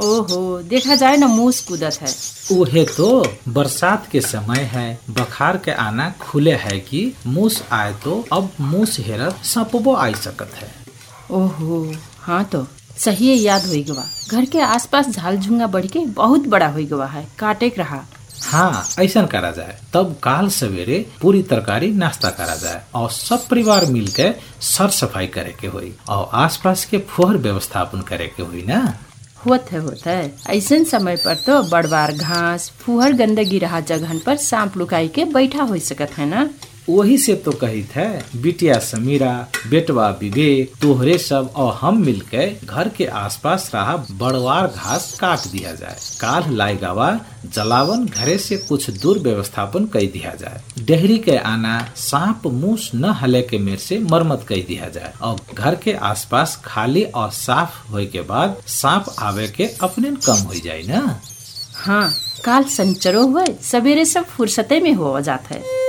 ओहो देखा जाए ना मूस कूदत है। उहे तो बरसात के समय है बखार के आना खुले है कि मूस आए तो अब मूस हेरत सपबो आई सकत है। ओहो हाँ तो सही है याद हुई गवा। घर के आसपास झाल झुंगा बढ़ के बहुत बड़ा हुई गवा है काटे रहा। हाँ ऐसा करा जाए तब काल सवेरे पूरी तरकारी नाश्ता करा जाए और सब परिवार मिलके सर सफ़ाई करे के हुई और आसपास के फुहर व्यवस्थापन करे के हुई ना। होत है होत है। ऐसे समय पर तो बड़वार घास फुहर गंदगी रहा जगहन पर सांप लुकाई के बैठा हो सकत है ना? वही से तो कही थे बिटिया समीरा, बेटवा विवेक, तोहरे सब और हम मिलके घर के आसपास रहा बड़वार घास काट दिया जाए। काल गवा जलावन घरे से कुछ दूर व्यवस्थापन कर दिया जाए। डेहरी के आना सांप मूस न हले के मेर से मरम्मत कर दिया जाए। और घर के आसपास खाली और साफ़ होए के बाद सांप आवे के अपने कम हो जाए ना? हाँ काल संचरो हुए, सवेरे सब फुर्सते में हो जाता है।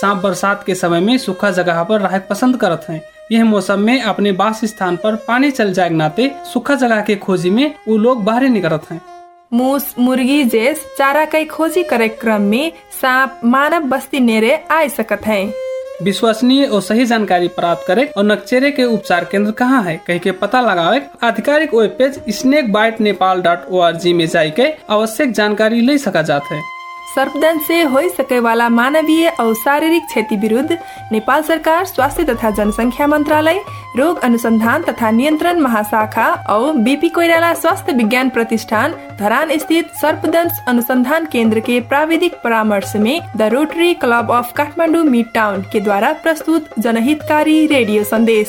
सांप बरसात के समय में सूखा जगह पर रहक पसंद करत हैं। यह मौसम में अपने बास स्थान पर पानी चल जाए नाते सूखा जगह के खोजी में वो लोग बाहर निकलत हैं। मूस मुर्गी जैस चारा कई खोजी करे क्रम में सांप मानव बस्ती नेरे आ सकत हैं। विश्वसनीय और सही जानकारी प्राप्त करे और नक्चेरे के उपचार केंद्र कहाँ है कह के पता लगावे आधिकारिक web page snake bite Nepal dot O R G में जाके आवश्यक जानकारी ले सका जाता है। सर्पदंश से हो सके वाला मानवीय और शारीरिक क्षति विरुद्ध नेपाल सरकार स्वास्थ्य तथा जनसंख्या मंत्रालय रोग अनुसंधान तथा नियंत्रण महाशाखा और बीपी कोइराला स्वास्थ्य विज्ञान प्रतिष्ठान धरान स्थित सर्पदंश अनुसंधान केंद्र के प्राविधिक परामर्श में the Rotary Club of Kathmandu Midtown के द्वारा प्रस्तुत जनहितकारी रेडियो संदेश।